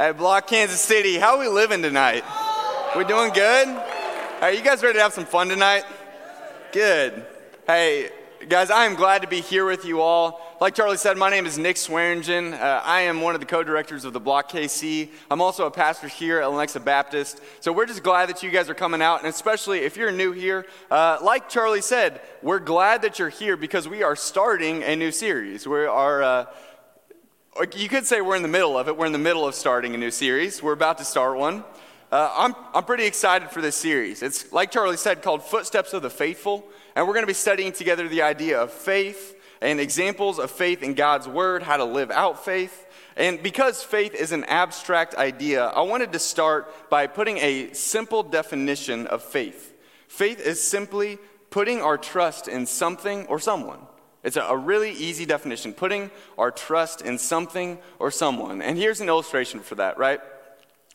Hey, Block Kansas City, how are we living tonight? We doing good? Hey, you guys ready to have some fun tonight? Good. Hey, guys, I am glad to be here with you all. Like Charlie said, my name is Nick Swearingen. Uh, I am one of the co directors of the Block KC. I'm also a pastor here at Lenexa Baptist. So we're just glad that you guys are coming out, and especially if you're new here, uh, like Charlie said, we're glad that you're here because we are starting a new series. We are. Uh, you could say we're in the middle of it. We're in the middle of starting a new series. We're about to start one. Uh, I'm, I'm pretty excited for this series. It's, like Charlie said, called Footsteps of the Faithful. And we're going to be studying together the idea of faith and examples of faith in God's Word, how to live out faith. And because faith is an abstract idea, I wanted to start by putting a simple definition of faith. Faith is simply putting our trust in something or someone. It's a, really easy definition putting our trust in something or someone. And here's an illustration for that, right?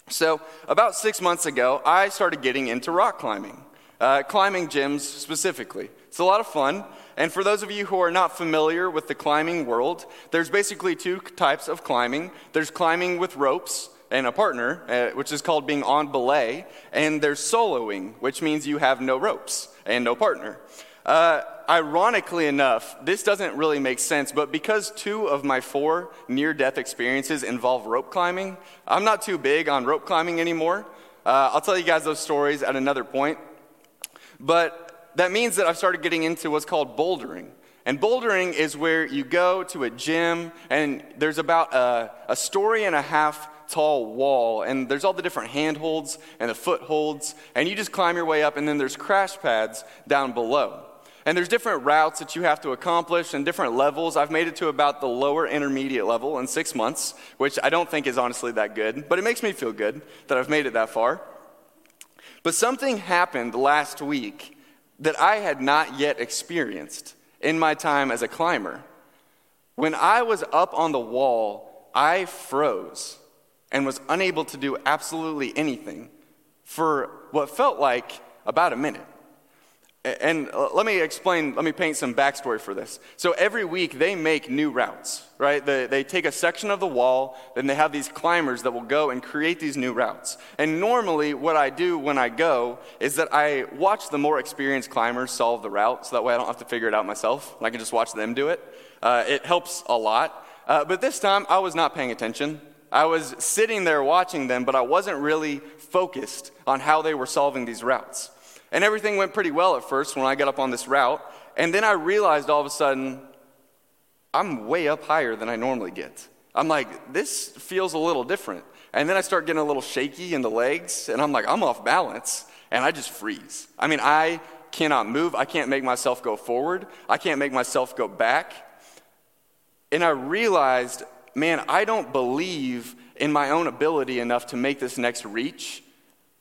So, about six months ago, I started getting into rock climbing, uh, climbing gyms specifically. It's a lot of fun. And for those of you who are not familiar with the climbing world, there's basically two types of climbing there's climbing with ropes and a partner, uh, which is called being on belay, and there's soloing, which means you have no ropes and no partner. Uh, ironically enough, this doesn't really make sense, but because two of my four near death experiences involve rope climbing, I'm not too big on rope climbing anymore. Uh, I'll tell you guys those stories at another point. But that means that I've started getting into what's called bouldering. And bouldering is where you go to a gym, and there's about a, a story and a half tall wall, and there's all the different handholds and the footholds, and you just climb your way up, and then there's crash pads down below. And there's different routes that you have to accomplish and different levels. I've made it to about the lower intermediate level in six months, which I don't think is honestly that good, but it makes me feel good that I've made it that far. But something happened last week that I had not yet experienced in my time as a climber. When I was up on the wall, I froze and was unable to do absolutely anything for what felt like about a minute. And uh, let me explain, let me paint some backstory for this. So every week they make new routes, right? They, they take a section of the wall, then they have these climbers that will go and create these new routes. And normally, what I do when I go is that I watch the more experienced climbers solve the route, so that way I don't have to figure it out myself. I can just watch them do it. Uh, it helps a lot. Uh, but this time, I was not paying attention. I was sitting there watching them, but I wasn't really focused on how they were solving these routes. And everything went pretty well at first when I got up on this route. And then I realized all of a sudden, I'm way up higher than I normally get. I'm like, this feels a little different. And then I start getting a little shaky in the legs, and I'm like, I'm off balance, and I just freeze. I mean, I cannot move. I can't make myself go forward. I can't make myself go back. And I realized, man, I don't believe in my own ability enough to make this next reach.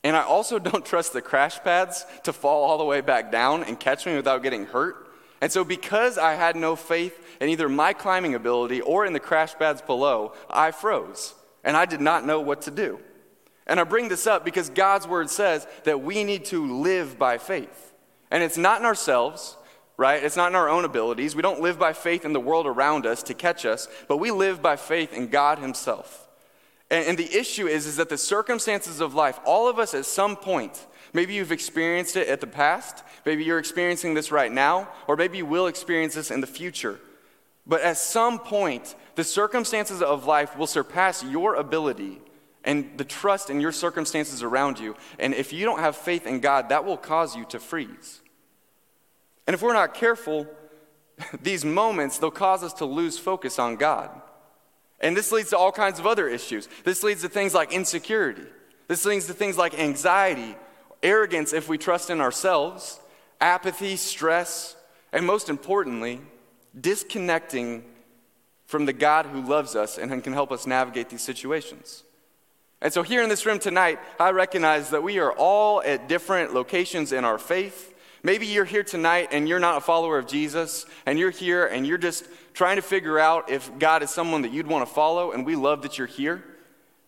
And I also don't trust the crash pads to fall all the way back down and catch me without getting hurt. And so, because I had no faith in either my climbing ability or in the crash pads below, I froze and I did not know what to do. And I bring this up because God's word says that we need to live by faith. And it's not in ourselves, right? It's not in our own abilities. We don't live by faith in the world around us to catch us, but we live by faith in God Himself. And, and the issue is, is that the circumstances of life, all of us at some point, maybe you've experienced it at the past, maybe you're experiencing this right now, or maybe you will experience this in the future. But at some point, the circumstances of life will surpass your ability and the trust in your circumstances around you. And if you don't have faith in God, that will cause you to freeze. And if we're not careful, these moments, they'll cause us to lose focus on God. And this leads to all kinds of other issues. This leads to things like insecurity. This leads to things like anxiety, arrogance if we trust in ourselves, apathy, stress, and most importantly, disconnecting from the God who loves us and can help us navigate these situations. And so, here in this room tonight, I recognize that we are all at different locations in our faith. Maybe you're here tonight and you're not a follower of Jesus, and you're here and you're just trying to figure out if God is someone that you'd want to follow, and we love that you're here.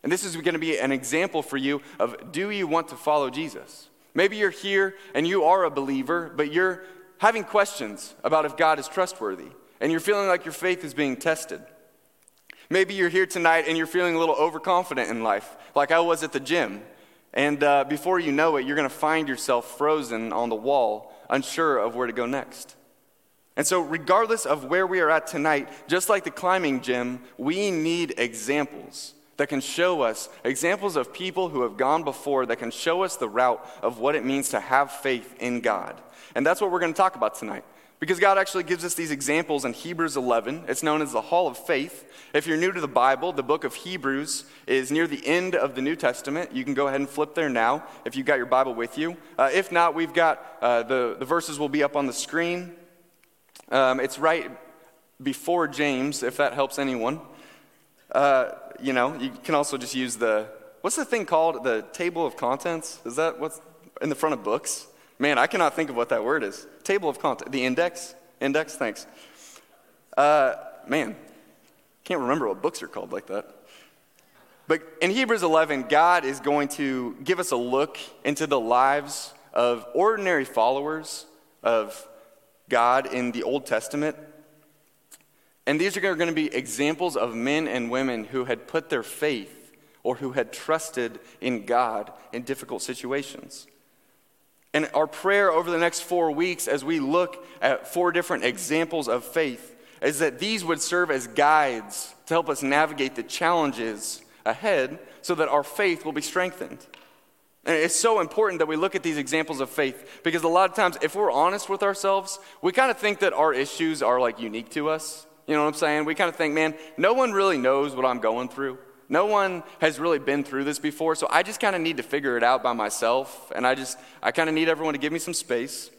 And this is going to be an example for you of do you want to follow Jesus? Maybe you're here and you are a believer, but you're having questions about if God is trustworthy, and you're feeling like your faith is being tested. Maybe you're here tonight and you're feeling a little overconfident in life, like I was at the gym. And uh, before you know it, you're going to find yourself frozen on the wall, unsure of where to go next. And so, regardless of where we are at tonight, just like the climbing gym, we need examples that can show us, examples of people who have gone before that can show us the route of what it means to have faith in God. And that's what we're going to talk about tonight. Because God actually gives us these examples in Hebrews 11. It's known as the Hall of Faith. If you're new to the Bible, the book of Hebrews is near the end of the New Testament. You can go ahead and flip there now if you've got your Bible with you. Uh, if not, we've got uh, the, the verses will be up on the screen. Um, it's right before James, if that helps anyone. Uh, you know, you can also just use the, what's the thing called? The table of contents? Is that what's in the front of books? Man, I cannot think of what that word is. Table of content, the index. Index, thanks. Uh, man, can't remember what books are called like that. But in Hebrews 11, God is going to give us a look into the lives of ordinary followers of God in the Old Testament. And these are going to be examples of men and women who had put their faith or who had trusted in God in difficult situations. And our prayer over the next four weeks, as we look at four different examples of faith, is that these would serve as guides to help us navigate the challenges ahead so that our faith will be strengthened. And it's so important that we look at these examples of faith because a lot of times, if we're honest with ourselves, we kind of think that our issues are like unique to us. You know what I'm saying? We kind of think, man, no one really knows what I'm going through. No one has really been through this before, so I just kind of need to figure it out by myself, and I just, I kind of need everyone to give me some space.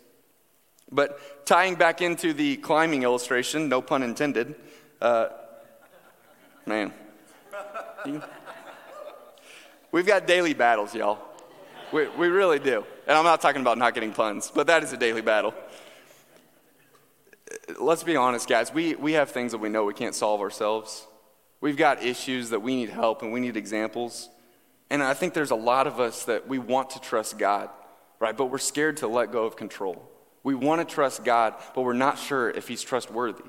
But tying back into the climbing illustration, no pun intended, uh, man, we've got daily battles, y'all. We, we really do. And I'm not talking about not getting puns, but that is a daily battle. Let's be honest, guys. We, we have things that we know we can't solve ourselves. We've got issues that we need help and we need examples. And I think there's a lot of us that we want to trust God, right? But we're scared to let go of control. We want to trust God, but we're not sure if He's trustworthy.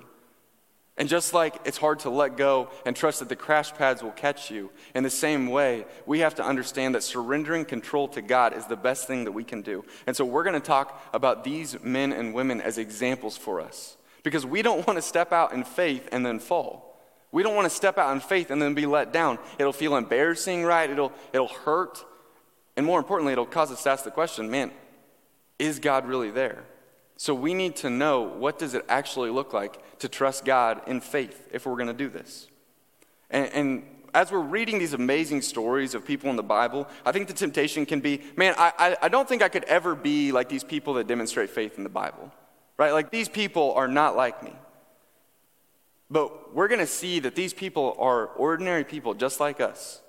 And just like it's hard to let go and trust that the crash pads will catch you, in the same way, we have to understand that surrendering control to God is the best thing that we can do. And so we're going to talk about these men and women as examples for us because we don't want to step out in faith and then fall. We don't want to step out in faith and then be let down. It'll feel embarrassing, right? It'll, it'll hurt. And more importantly, it'll cause us to ask the question man, is God really there? So we need to know what does it actually look like to trust God in faith if we're going to do this. And, and, as we're reading these amazing stories of people in the Bible, I think the temptation can be, man, I, I, I don't think I could ever be like these people that demonstrate faith in the Bible, right? Like these people are not like me. But we're going to see that these people are ordinary people just like us.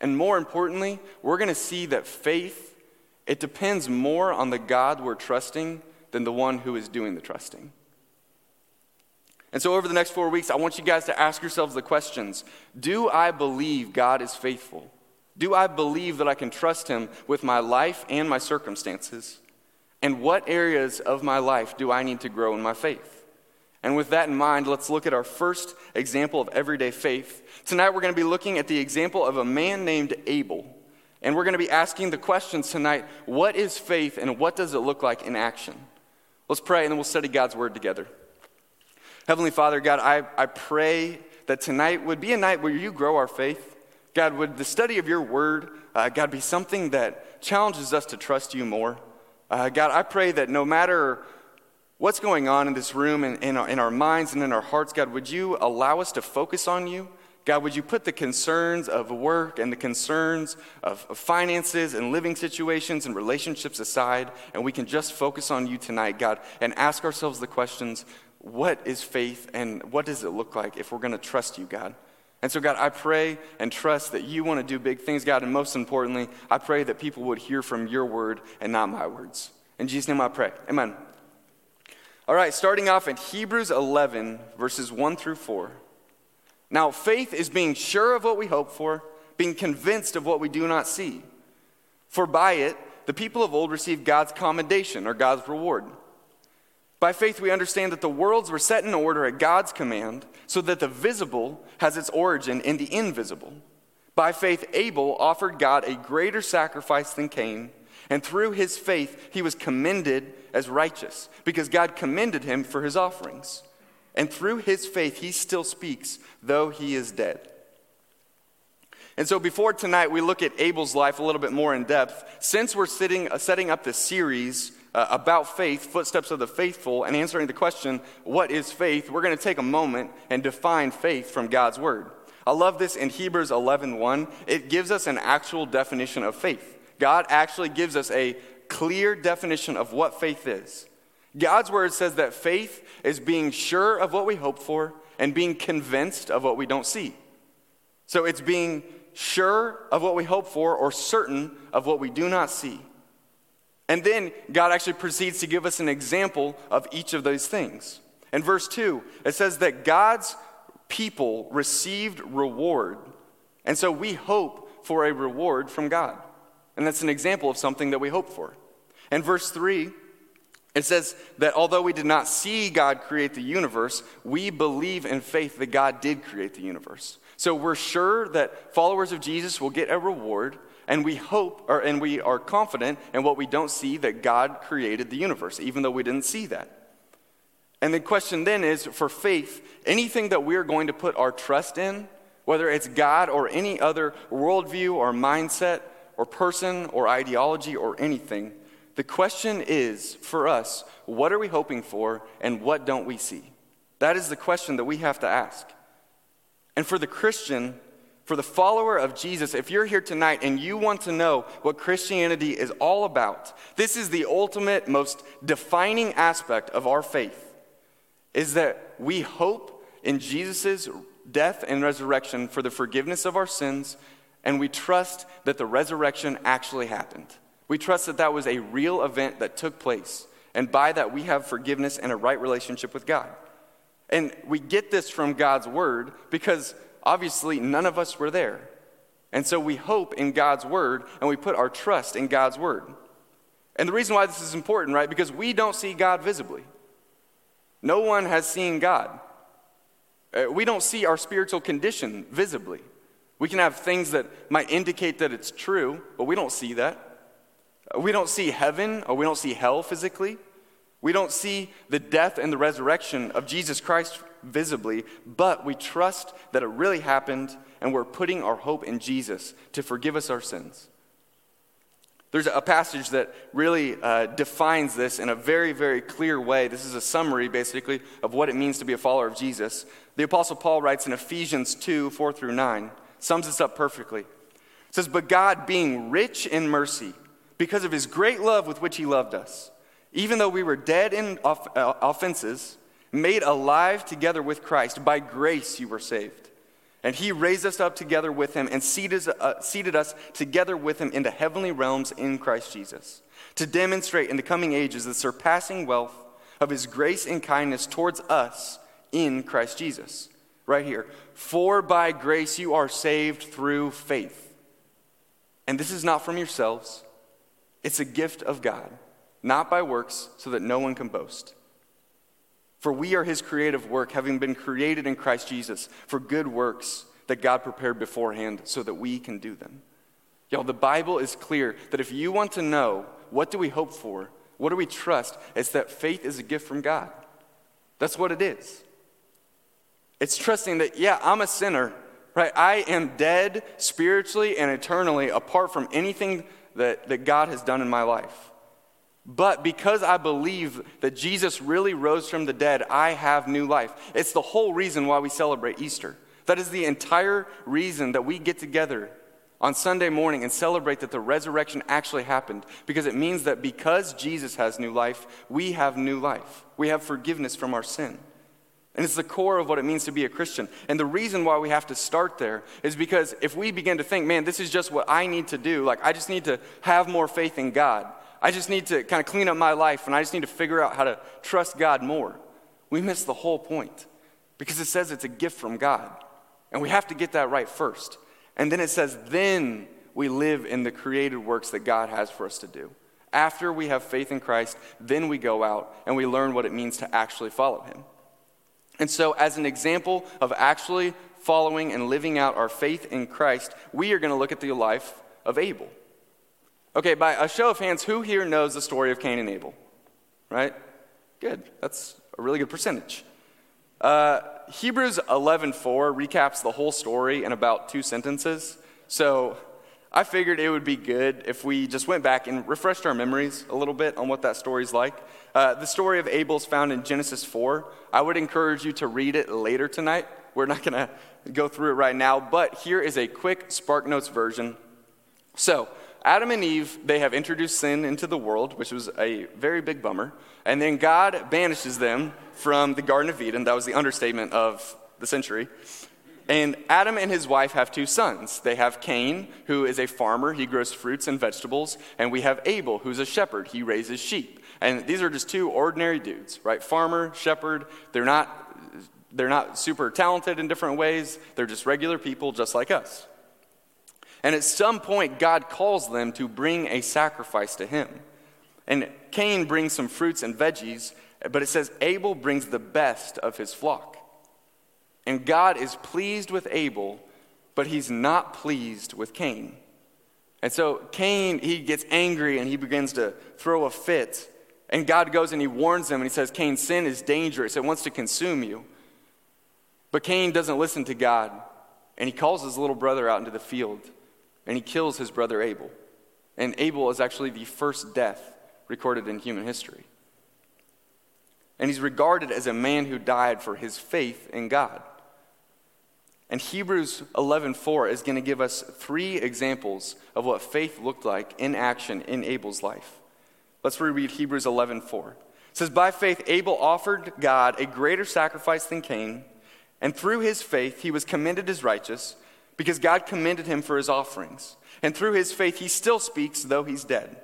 And more importantly, we're going to see that faith, it depends more on the God we're trusting than the one who is doing the trusting. And so, over the next four weeks, I want you guys to ask yourselves the questions Do I believe God is faithful? Do I believe that I can trust Him with my life and my circumstances? And what areas of my life do I need to grow in my faith? And with that in mind, let's look at our first example of everyday faith. Tonight, we're going to be looking at the example of a man named Abel. And we're going to be asking the questions tonight what is faith and what does it look like in action? Let's pray and then we'll study God's word together. Heavenly Father, God, I, I pray that tonight would be a night where you grow our faith. God, would the study of your word, uh, God, be something that challenges us to trust you more? Uh, God, I pray that no matter what's going on in this room and in our, in our minds and in our hearts, God, would you allow us to focus on you? God, would you put the concerns of work and the concerns of, of, finances and living situations and relationships aside, and we can just focus on you tonight, God, and ask ourselves the questions what is faith and what does it look like if we're going to trust you, God? And so, God, I pray and trust that you want to do big things, God, and most importantly, I pray that people would hear from your word and not my words. In Jesus' name I pray. Amen. All right, starting off in Hebrews 11, verses 1 through 4. Now, faith is being sure of what we hope for, being convinced of what we do not see. For by it, the people of old received God's commendation or God's reward. By faith, we understand that the worlds were set in order at God's command, so that the visible has its origin in the invisible. By faith, Abel offered God a greater sacrifice than Cain, and through his faith, he was commended as righteous, because God commended him for his offerings. And through his faith, he still speaks, though he is dead. And so, before tonight, we look at Abel's life a little bit more in depth. Since we're sitting, uh, setting up this series uh, about faith, Footsteps of the Faithful, and answering the question, What is faith? we're going to take a moment and define faith from God's Word. I love this in Hebrews 11 1. It gives us an actual definition of faith. God actually gives us a clear definition of what faith is. God's Word says that faith is being sure of what we hope for and being convinced of what we don't see. So it's being sure of what we hope for or certain of what we do not see. And then God actually proceeds to give us an example of each of those things. In verse 2, it says that God's people received reward. And so we hope for a reward from God. And that's an example of something that we hope for. In verse 3, it says that although we did not see God create the universe, we believe in faith that God did create the universe. So we're sure that followers of Jesus will get a reward and we hope, or, and we are confident in what we don't see that God created the universe, even though we didn't see that. And the question then is for faith, anything that we're going to put our trust in, whether it's God or any other worldview or mindset or person or ideology or anything, the question is for us, what are we hoping for and what don't we see? That is the question that we have to ask. And for the Christian, for the follower of Jesus, if you're here tonight and you want to know what Christianity is all about, this is the ultimate, most defining aspect of our faith, is that we hope in Jesus' death and resurrection for the forgiveness of our sins, and we trust that the resurrection actually happened. We trust that that was a real event that took place, and by that we have forgiveness and a right relationship with God. And we get this from God's word because obviously none of us were there. And so we hope in God's word and we put our trust in God's word. And the reason why this is important, right? Because we don't see God visibly. No one has seen God. Uh, we don't see our spiritual condition visibly. We can have things that might indicate that it's true, but we don't see that. Uh, we don't see heaven or we don't see hell physically. We don't see the death and the resurrection of Jesus Christ visibly, but we trust that it really happened and we're putting our hope in Jesus to forgive us our sins. There's a passage that really uh, defines this in a very, very clear way. This is a summary, basically, of what it means to be a follower of Jesus. The Apostle Paul writes in Ephesians 2 4 through 9, sums this up perfectly. It says, But God, being rich in mercy, because of his great love with which he loved us, even though we were dead in off- uh, offenses, made alive together with Christ. By grace you were saved. And he raised us up together with him and seated, uh, seated us together with him into heavenly realms in Christ Jesus, to demonstrate in the coming ages the surpassing wealth of his grace and kindness towards us in Christ Jesus. Right here. For by grace you are saved through faith. And this is not from yourselves, it's a gift of God, not by works, so that no one can boast. For we are his creative work, having been created in Christ Jesus for good works that God prepared beforehand so that we can do them. Y'all, the Bible is clear that if you want to know what do we hope for, what do we trust, it's that faith is a gift from God. That's what it is. It's trusting that, yeah, I'm a sinner, right? I am dead spiritually and eternally apart from anything that, that God has done in my life. But because I believe that Jesus really rose from the dead, I have new life. It's the whole reason why we celebrate Easter. That is the entire reason that we get together on Sunday morning and celebrate that the resurrection actually happened. Because it means that because Jesus has new life, we have new life. We have forgiveness from our sin. And it's the core of what it means to be a Christian. And the reason why we have to start there is because if we begin to think, man, this is just what I need to do, like I just need to have more faith in God, I just need to kind of clean up my life and I just need to figure out how to trust God more. We miss the whole point because it says it's a gift from God. And we have to get that right first. And then it says, then we live in the created works that God has for us to do. After we have faith in Christ, then we go out and we learn what it means to actually follow him. And so, as an example of actually following and living out our faith in Christ, we are going to look at the life of Abel. Okay, by a show of hands, who here knows the story of Cain and Abel? Right? Good. That's a really good percentage. Uh, Hebrews 11:4 recaps the whole story in about two sentences. So I figured it would be good if we just went back and refreshed our memories a little bit on what that story's like. Uh, the story of Abel is found in Genesis 4. I would encourage you to read it later tonight. We're not going to go through it right now, but here is a quick Spark Notes version. So, Adam and Eve, they have introduced sin into the world, which was a very big bummer. And then God banishes them from the Garden of Eden. That was the understatement of the century. And Adam and his wife have two sons. They have Cain, who is a farmer, he grows fruits and vegetables. And we have Abel, who's a shepherd, he raises sheep. And these are just two ordinary dudes, right? Farmer, shepherd, they're not. They're not super talented in different ways. They're just regular people, just like us. And at some point, God calls them to bring a sacrifice to him. And Cain brings some fruits and veggies, but it says Abel brings the best of his flock. And God is pleased with Abel, but he's not pleased with Cain. And so Cain, he gets angry and he begins to throw a fit. And God goes and he warns him and he says, Cain, sin is dangerous. It wants to consume you. But Cain doesn't listen to God. And he calls his little brother out into the field and he kills his brother Abel. And Abel is actually the first death recorded in human history. And he's regarded as a man who died for his faith in God. And Hebrews 11:4 is going to give us three examples of what faith looked like in action in Abel's life. Let's reread Hebrews 11:4. It says, "By faith Abel offered God a greater sacrifice than Cain, and through his faith he was commended as righteous." because God commended him for his offerings. And through his faith, he still speaks, though he's dead.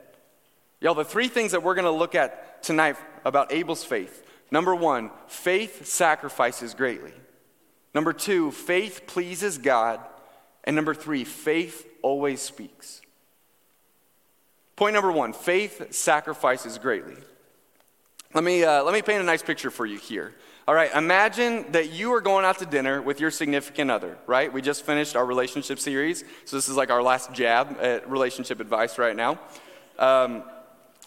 Y'all, the three things that we're going to look at tonight about Abel's faith number one, faith sacrifices greatly. Number two, faith pleases God. And number three, faith always speaks. Point number one faith sacrifices greatly. Let me, uh, let me paint a nice picture for you here. All right, imagine that you are going out to dinner with your significant other, right? We just finished our relationship series, so this is like our last jab at relationship advice right now. Um,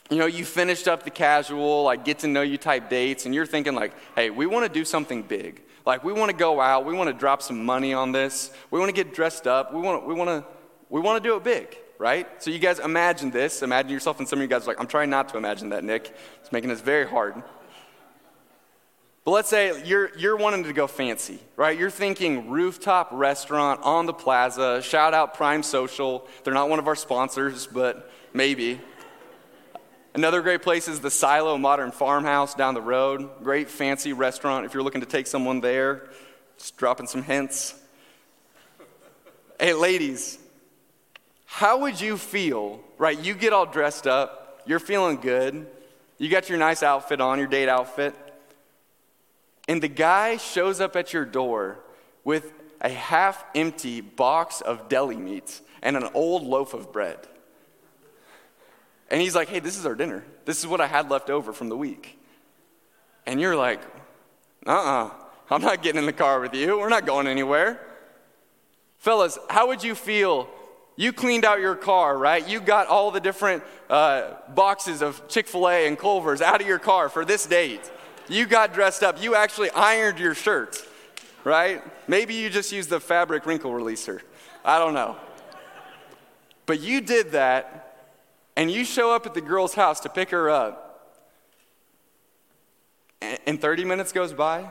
you know, you finished up the casual, like get to know you type dates, and you're thinking, like, hey, we want to do something big. Like, we want to go out, we want to drop some money on this, we want to get dressed up, we want, we want to, we want to do it big, right? So you guys imagine this. Imagine yourself, and some of you guys are like, I'm trying not to imagine that, Nick. It's making this very hard. But let's say you're, you're wanting to go fancy, right? You're thinking rooftop restaurant on the plaza, shout out Prime Social. They're not one of our sponsors, but maybe. Another great place is the Silo Modern Farmhouse down the road. Great fancy restaurant if you're looking to take someone there. Just dropping some hints. hey, ladies, how would you feel, right? You get all dressed up, you're feeling good, you got your nice outfit on, your date outfit and the guy shows up at your door with a half empty box of deli meats and an old loaf of bread. And he's like, hey, this is our dinner. This is what I had left over from the week. And you're like, uh uh-uh, uh, i am not getting in the car with you. We're not going anywhere. Fellas, how would you feel? You cleaned out your car, right? You got all the different uh, boxes of Chick fil A and Culver's out of your car for this date. You got dressed up. You actually ironed your shirt, right? Maybe you just used the fabric wrinkle releaser. I don't know. But you did that, and you show up at the girl's house to pick her up. And 30 minutes goes by,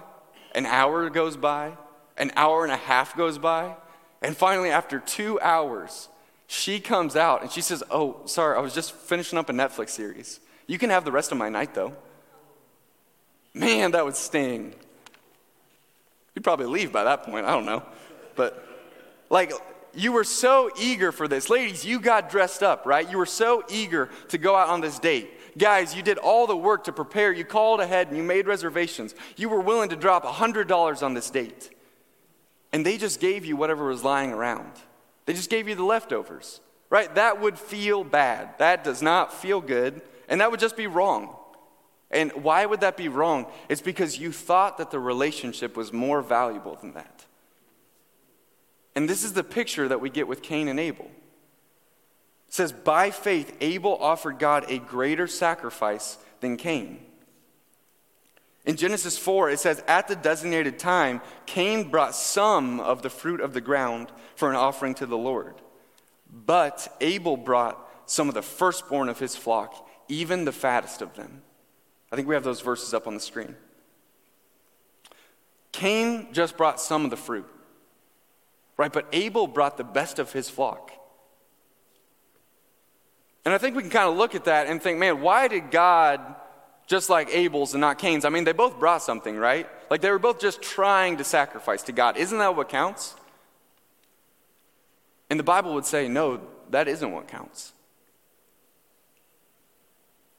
an hour goes by, an hour and a half goes by, and finally, after two hours, she comes out and she says, Oh, sorry, I was just finishing up a Netflix series. You can have the rest of my night, though. Man, that would sting. You'd probably leave by that point. I don't know. But, like, you were so eager for this. Ladies, you got dressed up, right? You were so eager to go out on this date. Guys, you did all the work to prepare. You called ahead and you made reservations. You were willing to drop $100 on this date. And they just gave you whatever was lying around. They just gave you the leftovers. right? That would feel bad. That does not feel good, and that would just be wrong. And why would that be wrong? It's because you thought that the relationship was more valuable than that. And this is the picture that we get with Cain and Abel. It says, By faith, Abel offered God a greater sacrifice than Cain. In Genesis 4, it says, At the designated time, Cain brought some of the fruit of the ground for an offering to the Lord. But Abel brought some of the firstborn of his flock, even the fattest of them. I think we have those verses up on the screen. Cain just brought some of the fruit, right? But Abel brought the best of his flock. And I think we can kind of look at that and think, man, why did God just like Abel's and not Cain's? I mean, they both brought something, right? Like they were both just trying to sacrifice to God. Isn't that what counts? And the Bible would say, no, that isn't what counts.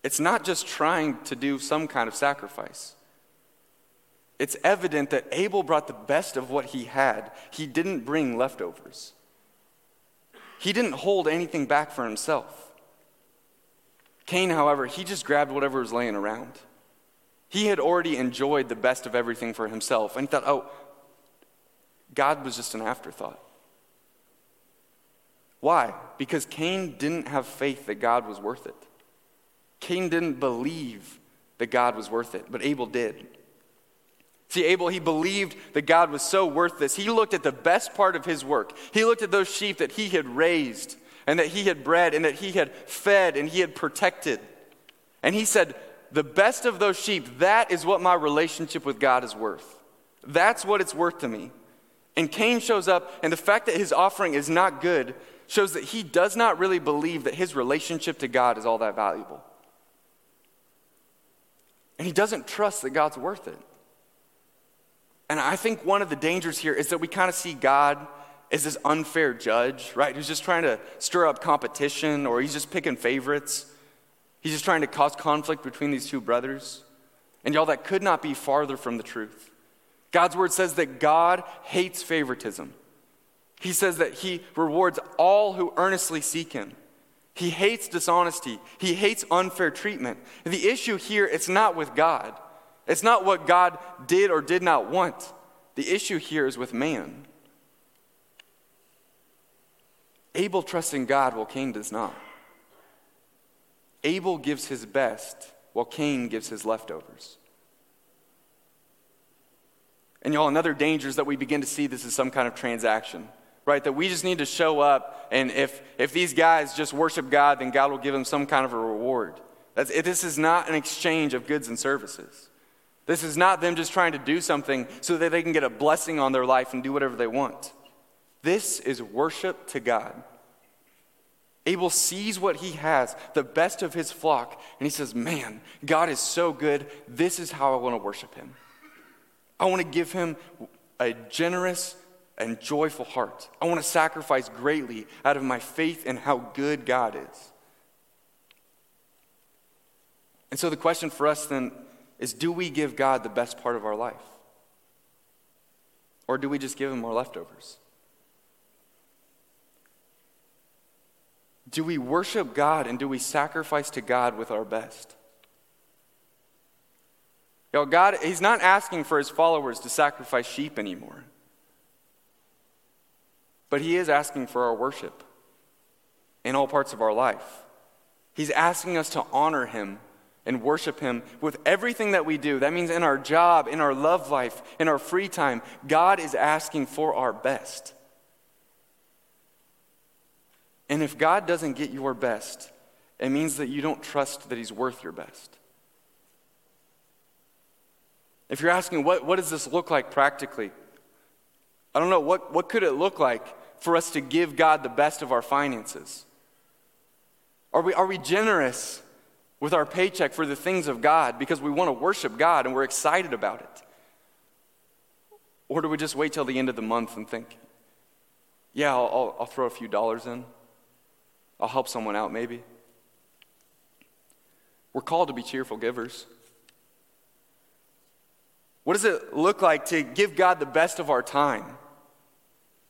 It's not just trying to do some kind of sacrifice. It's evident that Abel brought the best of what he had. He didn't bring leftovers. He didn't hold anything back for himself. Cain, however, he just grabbed whatever was laying around. He had already enjoyed the best of everything for himself, and he thought, oh, God was just an afterthought. Why? Because Cain didn't have faith that God was worth it. Cain didn't believe that God was worth it, but Abel did. See, Abel, he believed that God was so worth this. He looked at the best part of his work. He looked at those sheep that he had raised and that he had bred and that he had fed and he had protected. And he said, The best of those sheep, that is what my relationship with God is worth. That's what it's worth to me. And Cain shows up, and the fact that his offering is not good shows that he does not really believe that his relationship to God is all that valuable. And he doesn't trust that God's worth it. And I think one of the dangers here is that we kind of see God as this unfair judge, right? Who's just trying to stir up competition or he's just picking favorites. He's just trying to cause conflict between these two brothers. And y'all, that could not be farther from the truth. God's word says that God hates favoritism. He says that he rewards all who earnestly seek him. He hates dishonesty. He hates unfair treatment. And the issue here, it's not with God. It's not what God did or did not want. The issue here is with man. Abel trusts in God while Cain does not. Abel gives his best while Cain gives his leftovers. And y'all, another danger is that we begin to see this as some kind of transaction right? That we just need to show up, and if, if these guys just worship God, then God will give them some kind of a reward. That's, this is not an exchange of goods and services. This is not them just trying to do something so that they can get a blessing on their life and do whatever they want. This is worship to God. Abel sees what he has, the best of his flock, and he says, Man, God is so good. This is how I want to worship him. I want to give him a generous and joyful heart. I want to sacrifice greatly out of my faith in how good God is. And so the question for us then is do we give God the best part of our life? Or do we just give him our leftovers? Do we worship God and do we sacrifice to God with our best? Yo, God, He's not asking for His followers to sacrifice sheep anymore. But He is asking for our worship in all parts of our life. He's asking us to honor Him and worship Him with everything that we do. That means in our job, in our love life, in our free time. God is asking for our best. And if God doesn't get your best, it means that you don't trust that He's worth your best. If you're asking, what, what does this look like practically? I don't know, what, what could it look like for us to give God the best of our finances? Are we, are we generous with our paycheck for the things of God because we want to worship God and we're excited about it? Or do we just wait till the end of the month and think, yeah, I'll, I'll, I'll throw a few dollars in? I'll help someone out maybe? We're called to be cheerful givers. What does it look like to give God the best of our time?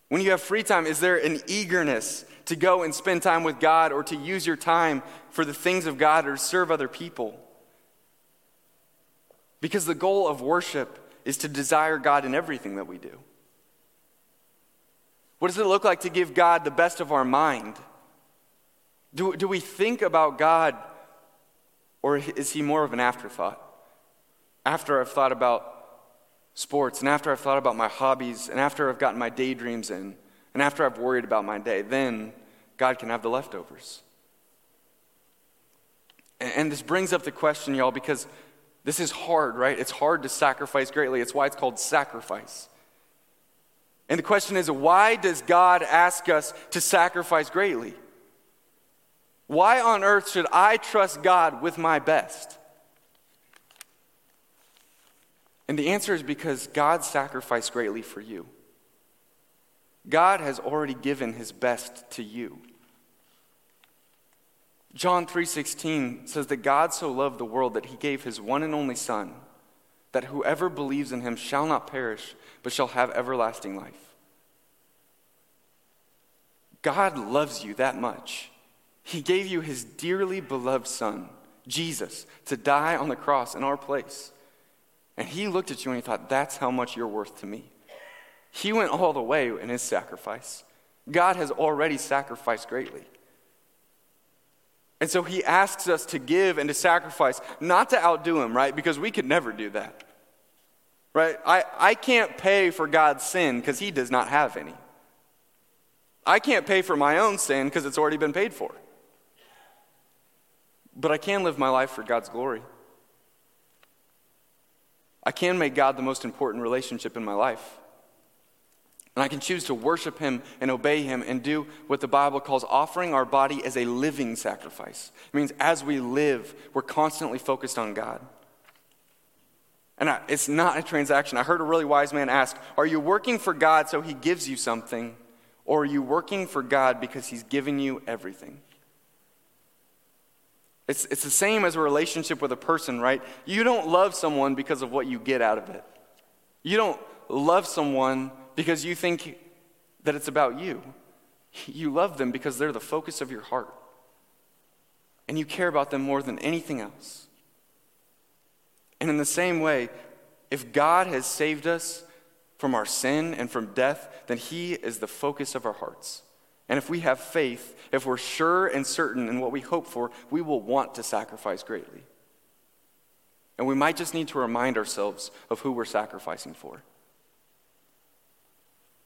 When you have free time, is there an eagerness to go and spend time with God or to use your time for the things of God or serve other people. Because the goal of worship is to desire God in everything that we do. What does it look like to give God the best of our mind? Do, do we think about God or is he more of an afterthought? After I've thought about sports and after I've thought about my hobbies and after I've gotten my daydreams in and after I've worried about my day, then God can have the leftovers. And, and this brings up the question, y'all, because this is hard, right? It's hard to sacrifice greatly. It's why it's called sacrifice. And the question is why does God ask us to sacrifice greatly? Why on earth should I trust God with my best? And the answer is because God sacrificed greatly for you. God has already given his best to you. John 3:16 says that God so loved the world that he gave his one and only son that whoever believes in him shall not perish but shall have everlasting life. God loves you that much. He gave you his dearly beloved son, Jesus, to die on the cross in our place. And he looked at you and he thought, that's how much you're worth to me. He went all the way in his sacrifice. God has already sacrificed greatly. And so he asks us to give and to sacrifice, not to outdo him, right? Because we could never do that. Right? I, I can't pay for God's sin because he does not have any. I can't pay for my own sin because it's already been paid for. But I can live my life for God's glory. I can make God the most important relationship in my life. And I can choose to worship Him and obey Him and do what the Bible calls offering our body as a living sacrifice. It means as we live, we're constantly focused on God. And I, it's not a transaction. I heard a really wise man ask Are you working for God so He gives you something? Or are you working for God because He's given you everything? It's, it's the same as a relationship with a person, right? You don't love someone because of what you get out of it. You don't love someone because you think that it's about you. You love them because they're the focus of your heart. And you care about them more than anything else. And in the same way, if God has saved us from our sin and from death, then He is the focus of our hearts. And if we have faith, if we're sure and certain in what we hope for, we will want to sacrifice greatly. And we might just need to remind ourselves of who we're sacrificing for.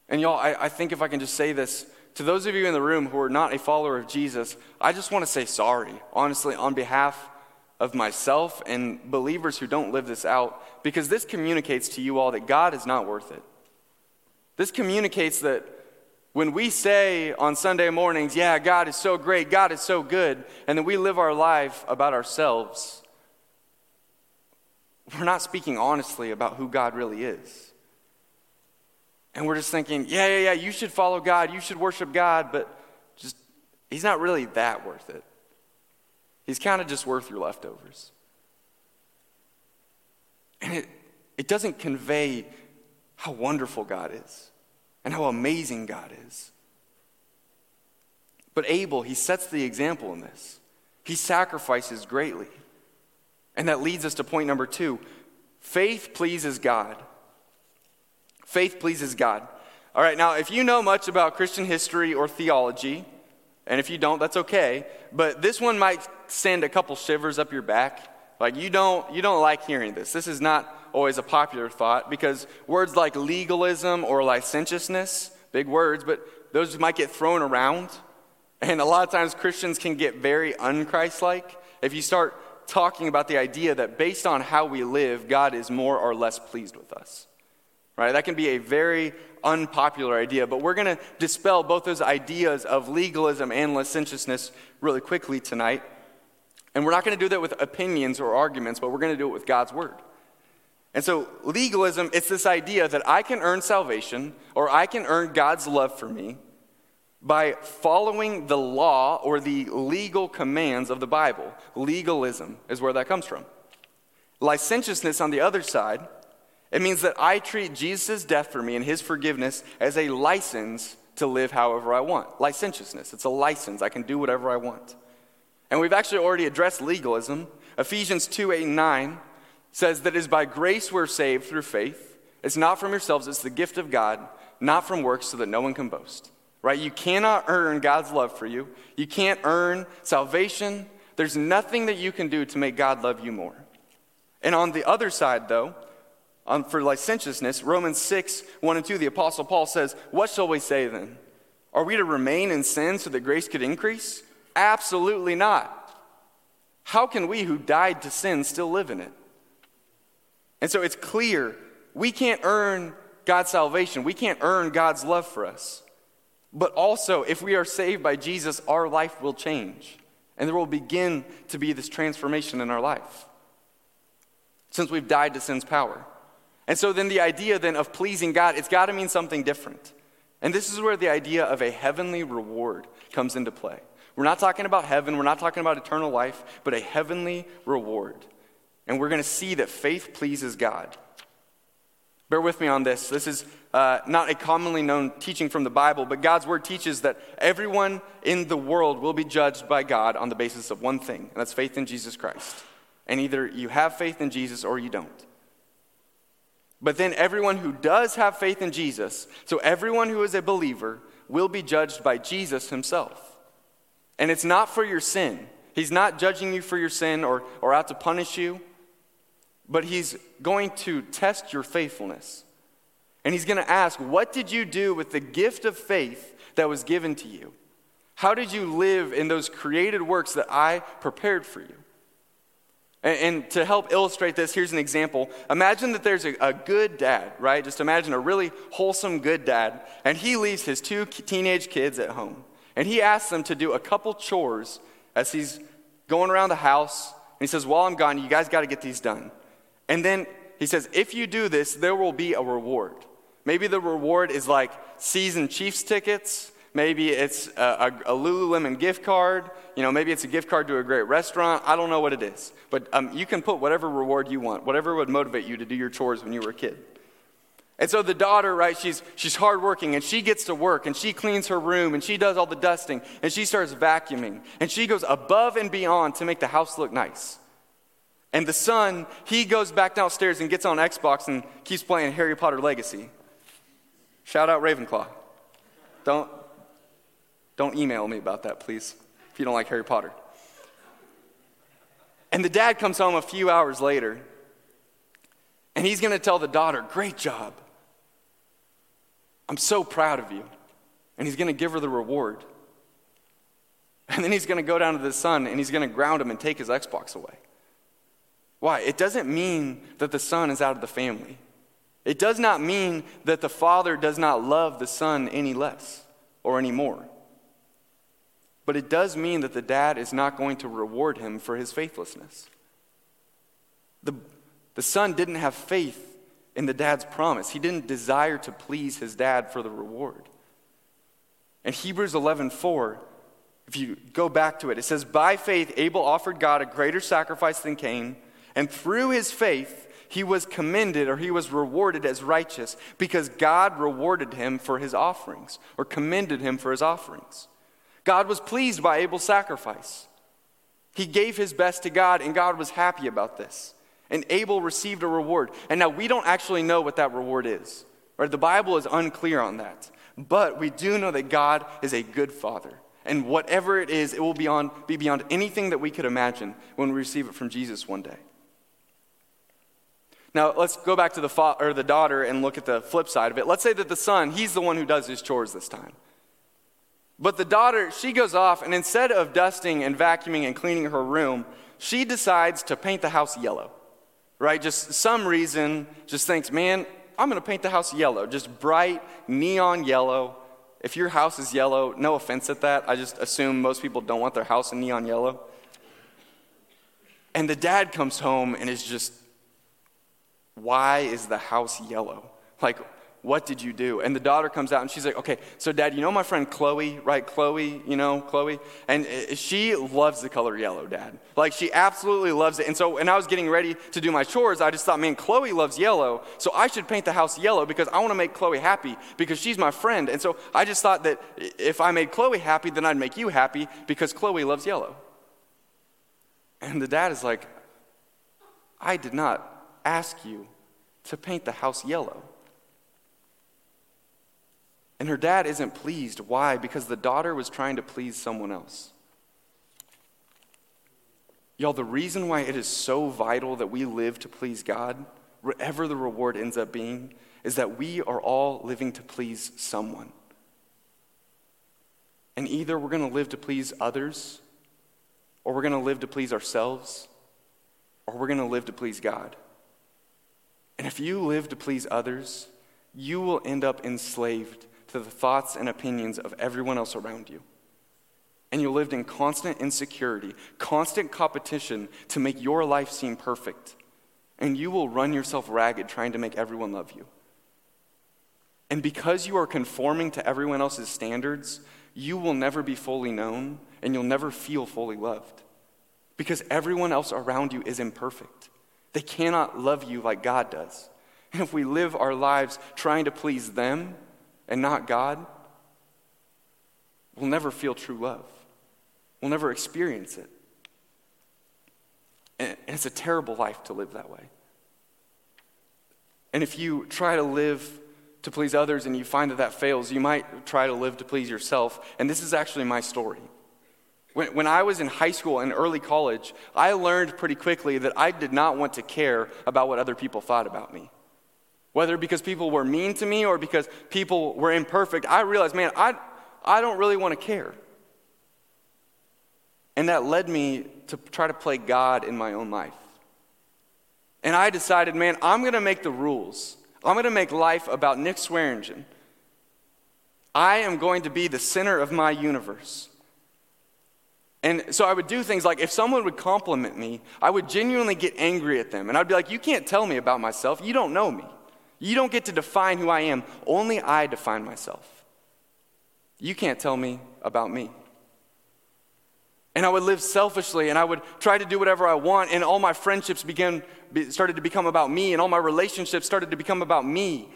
And y'all, I, I think if I can just say this to those of you in the room who are not a follower of Jesus, I just want to say sorry, honestly, on behalf of myself and believers who don't live this out, because this communicates to you all that God is not worth it. This communicates that when we say on Sunday mornings, yeah, God is so great, God is so good, and then we live our life about ourselves, we're not speaking honestly about who God really is. And we're just thinking, yeah, yeah, yeah, you should follow God, you should worship God, but just, He's not really that worth it. He's kind of just worth your leftovers. And it, it doesn't convey how wonderful God is and how amazing God is. But Abel, he sets the example in this. He sacrifices greatly. And that leads us to point number two faith pleases God. Faith pleases God. All right, now, if you know much about Christian history or theology, and if you don't, that's okay, but this one might send a couple shivers up your back. Like you don't, you don't like hearing this. This is not always a popular thought because words like legalism or licentiousness, big words, but those might get thrown around. And a lot of times Christians can get very unchristlike if you start talking about the idea that based on how we live, God is more or less pleased with us right? That can be a very unpopular idea, but we're going to dispel both those ideas of legalism and licentiousness really quickly tonight. And we're not going to do that with opinions or arguments, but we're going to do it with God's word. And so, legalism, it's this idea that I can earn salvation or I can earn God's love for me by following the law or the legal commands of the Bible. Legalism is where that comes from. Licentiousness, on the other side, it means that I treat Jesus' death for me and his forgiveness as a license to live however I want. Licentiousness, it's a license. I can do whatever I want. And we've actually already addressed legalism. Ephesians 2 8 and 9 says that it is by grace we're saved through faith. It's not from yourselves, it's the gift of God, not from works, so that no one can boast. Right? You cannot earn God's love for you. You can't earn salvation. There's nothing that you can do to make God love you more. And on the other side, though, on, for licentiousness, Romans 6, 1 and 2, the Apostle Paul says, What shall we say then? Are we to remain in sin so that grace could increase? Absolutely not. How can we who died to sin still live in it? And so it's clear we can't earn God's salvation, we can't earn God's love for us. But also, if we are saved by Jesus, our life will change. And there will begin to be this transformation in our life since we've died to sin's power. And so then the idea then of pleasing God, it's got to mean something different. And this is where the idea of a heavenly reward comes into play. We're not talking about heaven, we're not talking about eternal life, but a heavenly reward. And we're going to see that faith pleases God. Bear with me on this. This is uh, not a commonly known teaching from the Bible, but God's word teaches that everyone in the world will be judged by God on the basis of one thing, and that's faith in Jesus Christ. And either you have faith in Jesus or you don't. But then everyone who does have faith in Jesus, so everyone who is a believer, will be judged by Jesus himself. And it's not for your sin. He's not judging you for your sin or, or out to punish you, but he's going to test your faithfulness. And he's going to ask, What did you do with the gift of faith that was given to you? How did you live in those created works that I prepared for you? And, to help illustrate this, here's an example. Imagine that there's a, a, good dad, right? Just imagine a really wholesome, good dad, and he leaves his two teenage kids at home. And he asks them to do a couple chores as he's going around the house. And he says, While I'm gone, you guys got to get these done. And then he says, If you do this, there will be a reward. Maybe the reward is like season Chiefs tickets Maybe it's a, a, a, Lululemon gift card. You know, maybe it's a gift card to a great restaurant. I don't know what it is. But um, you can put whatever reward you want, whatever would motivate you to do your chores when you were a kid. And so the daughter, right, she's, she's hardworking and she gets to work and she cleans her room and she does all the dusting and she starts vacuuming and she goes above and beyond to make the house look nice. And the son, he goes back downstairs and gets on Xbox and keeps playing Harry Potter Legacy. Shout out Ravenclaw. Don't, don't email me about that, please, if you don't like Harry Potter. And the dad comes home a few hours later, and he's going to tell the daughter, Great job. I'm so proud of you. And he's going to give her the reward. And then he's going to go down to the son and he's going to ground him and take his Xbox away. Why? It doesn't mean that the son is out of the family. It does not mean that the father does not love the son any less or any more. But it does mean that the dad is not going to reward him for his faithlessness. The, the son didn't have faith in the dad's promise, he didn't desire to please his dad for the reward. In Hebrews 11 4, if you go back to it, it says, By faith, Abel offered God a greater sacrifice than Cain, and through his faith, he was commended or he was rewarded as righteous because God rewarded him for his offerings or commended him for his offerings. God was pleased by Abel's sacrifice. He gave his best to God, and God was happy about this. And Abel received a reward. And now we don't actually know what that reward is. Right? The Bible is unclear on that. But we do know that God is a good father. And whatever it is, it will be, on, be beyond anything that we could imagine when we receive it from Jesus one day. Now, let's go back to the, fa- or the daughter and look at the flip side of it. Let's say that the son, he's the one who does his chores this time. But the daughter, she goes off, and instead of dusting and vacuuming and cleaning her room, she decides to paint the house yellow, right? Just some reason, just thinks, man, I'm gonna paint the house yellow, just bright neon yellow. If your house is yellow, no offense at that, I just assume most people don't want their house in neon yellow. And the dad comes home and is just, why is the house yellow? Like, what did you do? And the daughter comes out and she's like, okay, so dad, you know my friend Chloe, right? Chloe, you know, Chloe? And uh, she loves the color yellow, dad. Like she absolutely loves it. And so, when I was getting ready to do my chores, I just thought, man, Chloe loves yellow. So I should paint the house yellow because I want to make Chloe happy because she's my friend. And so I just thought that if I made Chloe happy, then I'd make you happy because Chloe loves yellow. And the dad is like, I did not ask you to paint the house yellow. And her dad isn't pleased. Why? Because the daughter was trying to please someone else. Y'all, the reason why it is so vital that we live to please God, whatever the reward ends up being, is that we are all living to please someone. And either we're going to live to please others, or we're going to live to please ourselves, or we're going to live to please God. And if you live to please others, you will end up enslaved to the thoughts and opinions of everyone else around you. And you lived in constant insecurity, constant competition to make your life seem perfect. And you will run yourself ragged trying to make everyone love you. And because you are conforming to everyone else's standards, you will never be fully known and you'll never feel fully loved. Because everyone else around you is imperfect. They cannot love you like God does. And if we live our lives trying to please them, and not God, we'll never feel true love. We'll never experience it. And it's a terrible life to live that way. And if you try to live to please others and you find that that fails, you might try to live to please yourself. And this is actually my story. When, when I was in high school and early college, I learned pretty quickly that I did not want to care about what other people thought about me. Whether because people were mean to me or because people were imperfect, I realized, man, I, I don't really want to care. And that led me to try to play God in my own life. And I decided, man, I'm going to make the rules. I'm going to make life about Nick Swearingen. I am going to be the center of my universe. And so I would do things like if someone would compliment me, I would genuinely get angry at them. And I'd be like, You can't tell me about myself. You don't know me. You don't get to define who I am. Only I define myself. You can't tell me about me. And I would live selfishly and I would try to do whatever I want, and all my friendships began, started to become about me, and all my relationships started to become about me.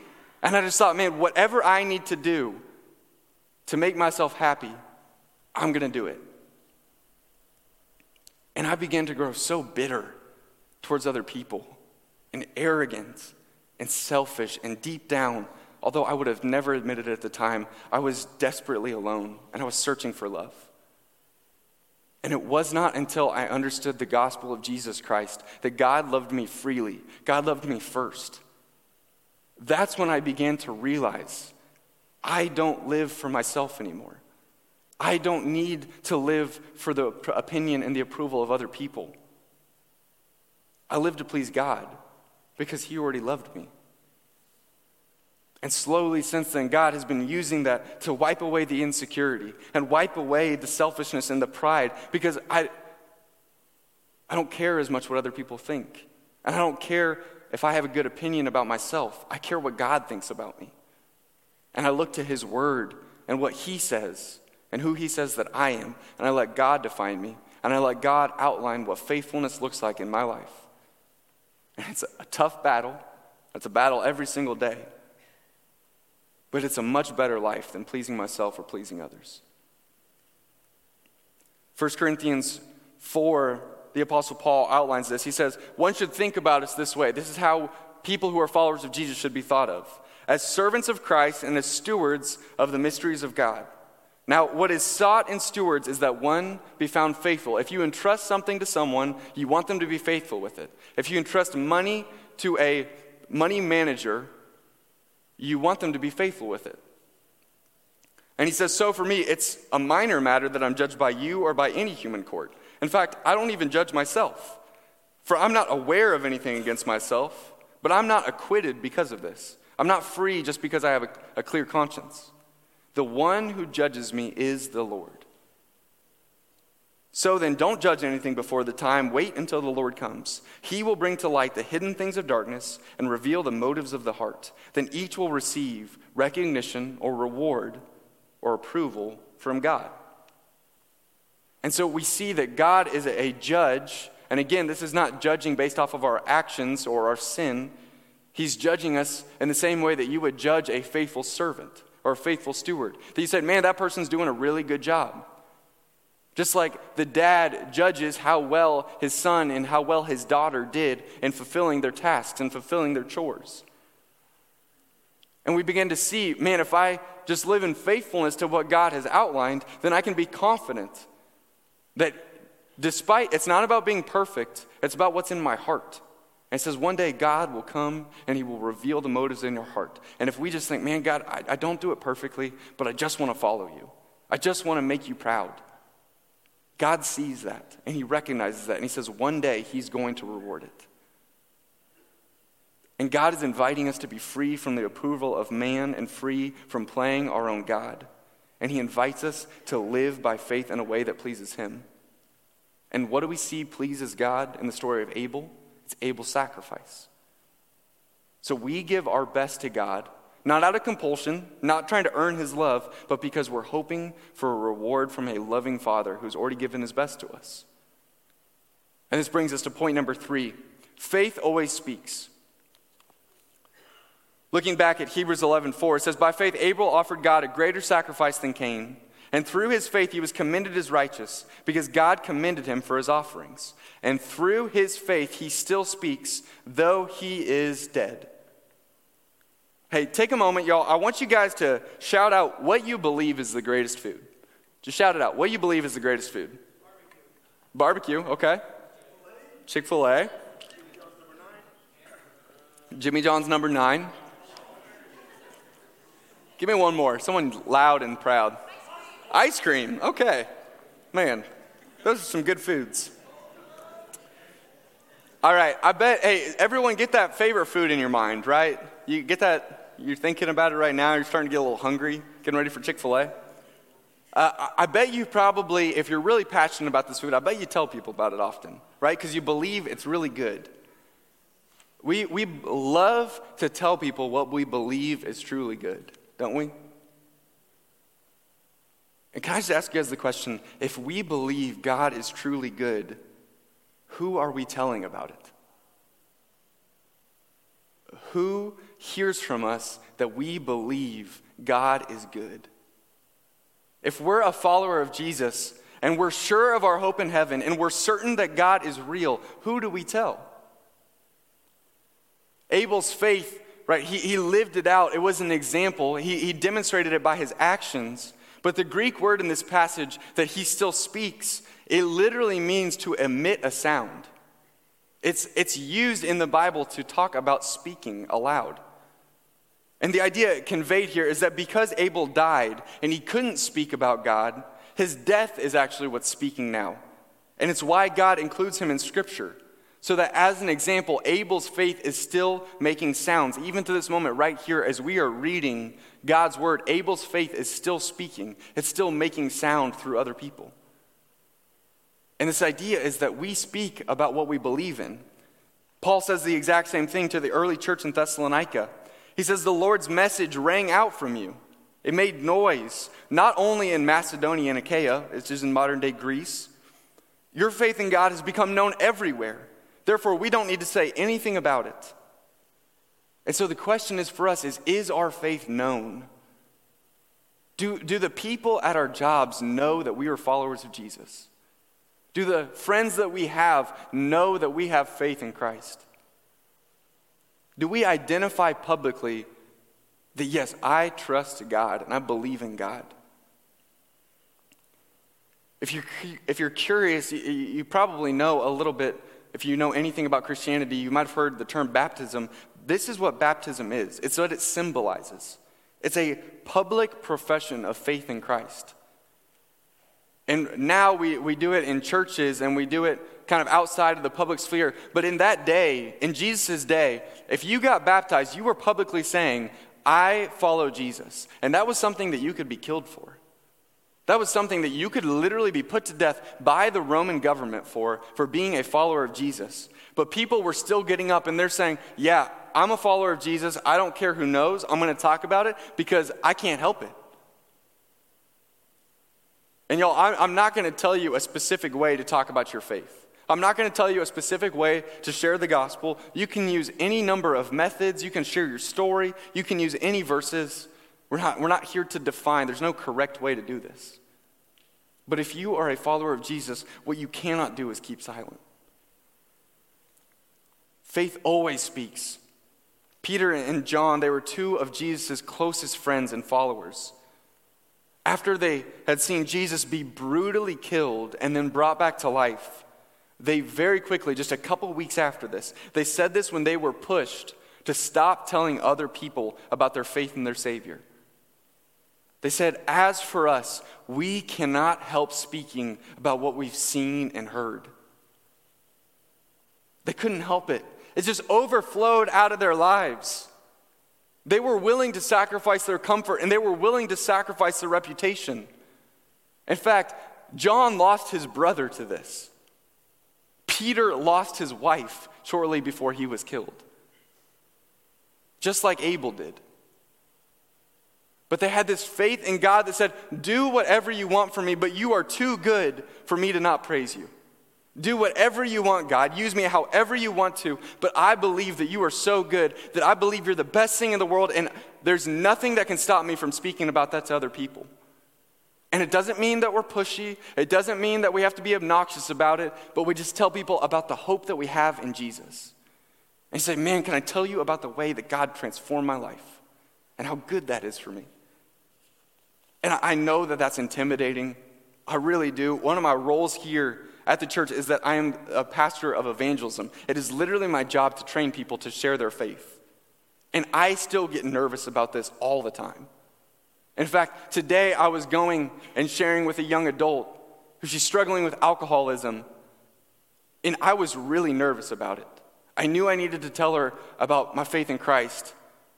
And I just thought, man, whatever I need to do to make myself happy, I'm going to do it. And I began to grow so bitter towards other people and arrogant and selfish and deep down, although I would have never admitted it at the time, I was desperately alone and I was searching for love. And it was not until I understood the gospel of Jesus Christ that God loved me freely. God loved me first. That's when I began to realize I don't live for myself anymore. I don't need to live for the opinion and the approval of other people. I live to please God because He already loved me. And slowly since then, God has been using that to wipe away the insecurity and wipe away the selfishness and the pride because I, I don't care as much what other people think. And I don't care if I have a good opinion about myself. I care what God thinks about me. And I look to His Word and what He says and who He says that I am. And I let God define me. And I let God outline what faithfulness looks like in my life. And it's a tough battle. It's a battle every single day. But it's a much better life than pleasing myself or pleasing others. 1 Corinthians 4, the Apostle Paul outlines this. He says, One should think about us this way. This is how people who are followers of Jesus should be thought of as servants of Christ and as stewards of the mysteries of God. Now, what is sought in stewards is that one be found faithful. If you entrust something to someone, you want them to be faithful with it. If you entrust money to a money manager, you want them to be faithful with it. And he says, So for me, it's a minor matter that I'm judged by you or by any human court. In fact, I don't even judge myself, for I'm not aware of anything against myself, but I'm not acquitted because of this. I'm not free just because I have a, a clear conscience. The one who judges me is the Lord. So then, don't judge anything before the time. Wait until the Lord comes. He will bring to light the hidden things of darkness and reveal the motives of the heart. Then each will receive recognition or reward or approval from God. And so we see that God is a judge. And again, this is not judging based off of our actions or our sin. He's judging us in the same way that you would judge a faithful servant or a faithful steward. That you said, man, that person's doing a really good job. Just like the dad judges how well his son and how well his daughter did in fulfilling their tasks and fulfilling their chores. And we begin to see, man, if I just live in faithfulness to what God has outlined, then I can be confident that despite, it's not about being perfect, it's about what's in my heart. And says one day God will come and he will reveal the motives in your heart. And if we just think, man, God, I, I don't do it perfectly, but I just want to follow you, I just want to make you proud God sees that and he recognizes that and he says one day he's going to reward it. And God is inviting us to be free from the approval of man and free from playing our own God. And he invites us to live by faith in a way that pleases him. And what do we see pleases God in the story of Abel? It's Abel's sacrifice. So we give our best to God not out of compulsion, not trying to earn his love, but because we're hoping for a reward from a loving father who's already given his best to us. And this brings us to point number three faith always speaks. Looking back at Hebrews 11:4, it says, By faith, Abel offered God a greater sacrifice than Cain. And through his faith, he was commended as righteous because God commended him for his offerings. And through his faith, he still speaks, though he is dead. Hey, take a moment, y'all. I want you guys to shout out what you believe is the greatest food. Just shout it out. What you believe is the greatest food? Barbecue, Barbecue okay. Chick fil A. Jimmy John's number nine. Give me one more. Someone loud and proud. Ice cream, okay. Man, those are some good foods. All right, I bet, hey, everyone get that favorite food in your mind, right? You get that, you're thinking about it right now, you're starting to get a little hungry, getting ready for Chick fil A. Uh, I bet you probably, if you're really passionate about this food, I bet you tell people about it often, right? Because you believe it's really good. We, we love to tell people what we believe is truly good, don't we? And can I just ask you guys the question if we believe God is truly good, who are we telling about it? Who hears from us that we believe God is good? If we're a follower of Jesus and we're sure of our hope in heaven and we're certain that God is real, who do we tell? Abel's faith, right, he, he lived it out. It was an example. He, he demonstrated it by his actions. But the Greek word in this passage that he still speaks, it literally means to emit a sound. It's, it's used in the Bible to talk about speaking aloud. And the idea conveyed here is that because Abel died and he couldn't speak about God, his death is actually what's speaking now. And it's why God includes him in Scripture. So that as an example, Abel's faith is still making sounds. Even to this moment, right here, as we are reading God's word, Abel's faith is still speaking, it's still making sound through other people. And this idea is that we speak about what we believe in. Paul says the exact same thing to the early church in Thessalonica. He says, The Lord's message rang out from you. It made noise, not only in Macedonia and Achaia, which is in modern day Greece. Your faith in God has become known everywhere. Therefore, we don't need to say anything about it. And so the question is for us is, is our faith known? Do, do the people at our jobs know that we are followers of Jesus? Do the friends that we have know that we have faith in Christ? Do we identify publicly that, yes, I trust God and I believe in God? If you're, if you're curious, you, you probably know a little bit. If you know anything about Christianity, you might have heard the term baptism. This is what baptism is it's what it symbolizes. It's a public profession of faith in Christ. And now we, we do it in churches and we do it kind of outside of the public sphere. But in that day, in Jesus' day, if you got baptized, you were publicly saying, I follow Jesus. And that was something that you could be killed for. That was something that you could literally be put to death by the Roman government for, for being a follower of Jesus. But people were still getting up and they're saying, Yeah, I'm a follower of Jesus. I don't care who knows. I'm going to talk about it because I can't help it. And y'all, I'm not going to tell you a specific way to talk about your faith. I'm not going to tell you a specific way to share the gospel. You can use any number of methods. You can share your story. You can use any verses. We're not, we're not here to define, there's no correct way to do this. But if you are a follower of Jesus, what you cannot do is keep silent. Faith always speaks. Peter and John, they were two of Jesus' closest friends and followers. After they had seen Jesus be brutally killed and then brought back to life, they very quickly, just a couple weeks after this, they said this when they were pushed to stop telling other people about their faith in their Savior. They said, As for us, we cannot help speaking about what we've seen and heard. They couldn't help it. It just overflowed out of their lives. They were willing to sacrifice their comfort and they were willing to sacrifice their reputation. In fact, John lost his brother to this. Peter lost his wife shortly before he was killed, just like Abel did. But they had this faith in God that said, Do whatever you want for me, but you are too good for me to not praise you. Do whatever you want, God. Use me however you want to, but I believe that you are so good that I believe you're the best thing in the world, and there's nothing that can stop me from speaking about that to other people. And it doesn't mean that we're pushy, it doesn't mean that we have to be obnoxious about it, but we just tell people about the hope that we have in Jesus. And say, Man, can I tell you about the way that God transformed my life and how good that is for me? And I know that that's intimidating. I really do. One of my roles here at the church is that I am a pastor of evangelism. It is literally my job to train people to share their faith. And I still get nervous about this all the time. In fact, today I was going and sharing with a young adult who she's struggling with alcoholism, and I was really nervous about it. I knew I needed to tell her about my faith in Christ,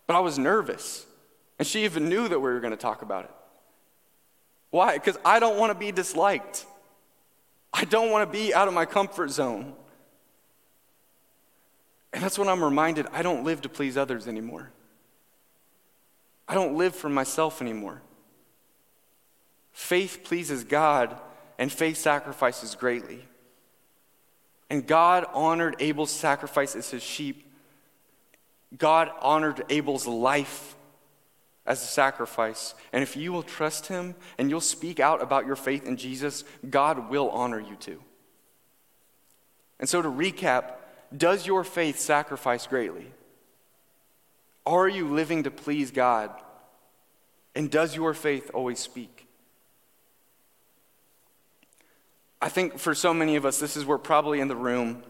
but I was nervous. And she even knew that we were going to talk about it. Why? Because I don't want to be disliked. I don't want to be out of my comfort zone. And that's when I'm reminded I don't live to please others anymore. I don't live for myself anymore. Faith pleases God, and faith sacrifices greatly. And God honored Abel's sacrifice as his sheep. God honored Abel's life as a sacrifice. And if you will trust Him and you'll speak out about your faith in Jesus, God will honor you too. And so, to recap, does your faith sacrifice greatly? Are you living to please God? And does your faith always speak? I think for so many of us, this is where probably in the room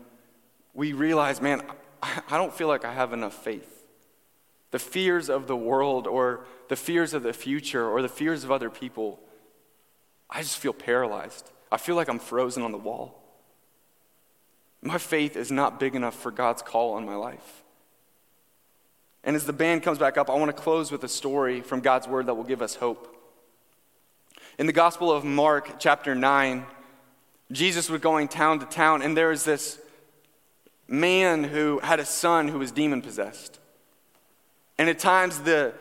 we realize, man, I don't feel like I have enough faith the fears of the world or the fears of the future or the fears of other people, I just feel paralyzed. I feel like I'm frozen on the wall. My faith is not big enough for God's call on my life. And as the band comes back up, I want to close with a story from God's word that will give us hope. In the Gospel of Mark, chapter 9, Jesus was going town to town, and there was this man who had a son who was demon possessed. And at times, the,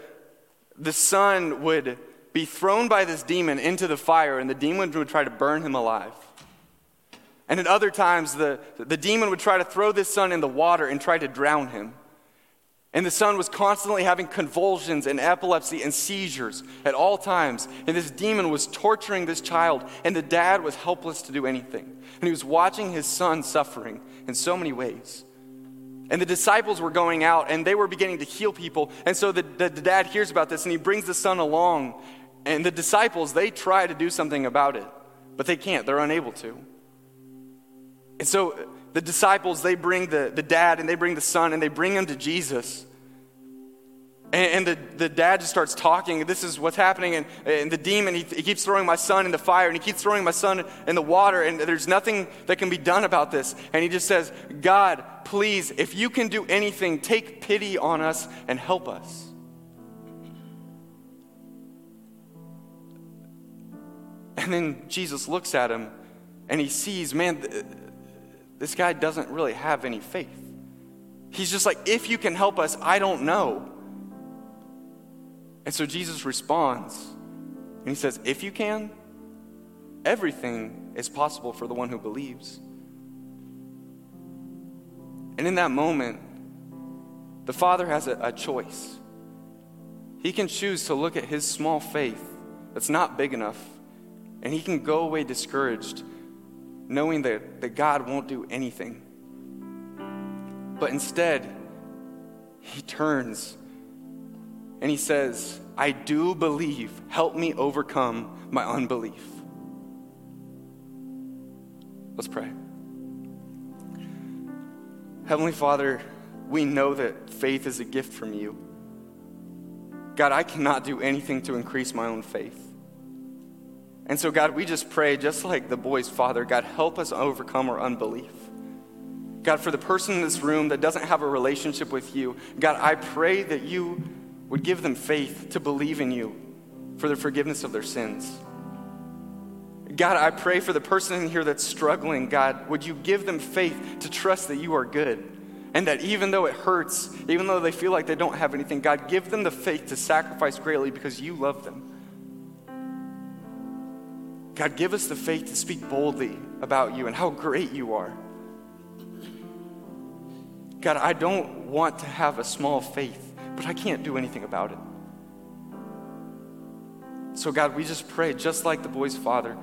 the son would be thrown by this demon into the fire, and the demon would try to burn him alive. And at other times, the, the demon would try to throw this son in the water and try to drown him. And the son was constantly having convulsions and epilepsy and seizures at all times. And this demon was torturing this child, and the dad was helpless to do anything. And he was watching his son suffering in so many ways. And the disciples were going out and they were beginning to heal people. And so the, the, the, dad hears about this and he brings the son along. And the disciples, they try to do something about it, but they can't. They're unable to. And so the disciples, they bring the, the dad and they bring the son and they bring him to Jesus. And, and the, the dad just starts talking. This is what's happening. And, and the demon, he, he keeps throwing my son in the fire and he keeps throwing my son in the water. And there's nothing that can be done about this. And he just says, God, please, if you can do anything, take pity on us and help us. And then Jesus looks at him and he sees, man, th- this guy doesn't really have any faith. He's just like, if you can help us, I don't know. And so Jesus responds and he says, if you can, everything is possible for the one who believes. And in that moment, the Father has a, a choice. He can choose to look at his small faith that's not big enough, and he can go away discouraged, knowing that, that God won't do anything. But instead, he turns and he says, I do believe. Help me overcome my unbelief. Let's pray. Heavenly Father, we know that faith is a gift from you. God, I cannot do anything to increase my own faith. And so, God, we just pray, just like the boy's father, God, help us overcome our unbelief. God, for the person in this room that doesn't have a relationship with you, God, I pray that you would give them faith to believe in you for the forgiveness of their sins. God, I pray for the person in here that's struggling, God, would you give them faith to trust that you are good? And that even though it hurts, even though they feel like they don't have anything, God, give them the faith to sacrifice greatly because you love them. God, give us the faith to speak boldly about you and how great you are. God, I don't want to have a small faith, but I can't do anything about it. So, God, we just pray, just like the boy's father,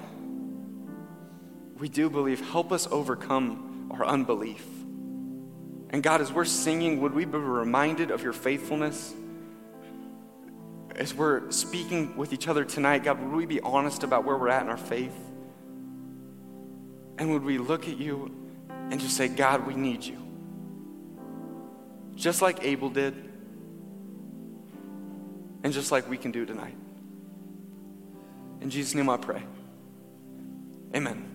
we do believe. Help us overcome our unbelief. And God, as we're singing, would we be reminded of your faithfulness? As we're speaking with each other tonight, God, would we be honest about where we're at in our faith? And would we look at you and just say, God, we need you? Just like Abel did, and just like we can do tonight. In Jesus' name I pray. Amen.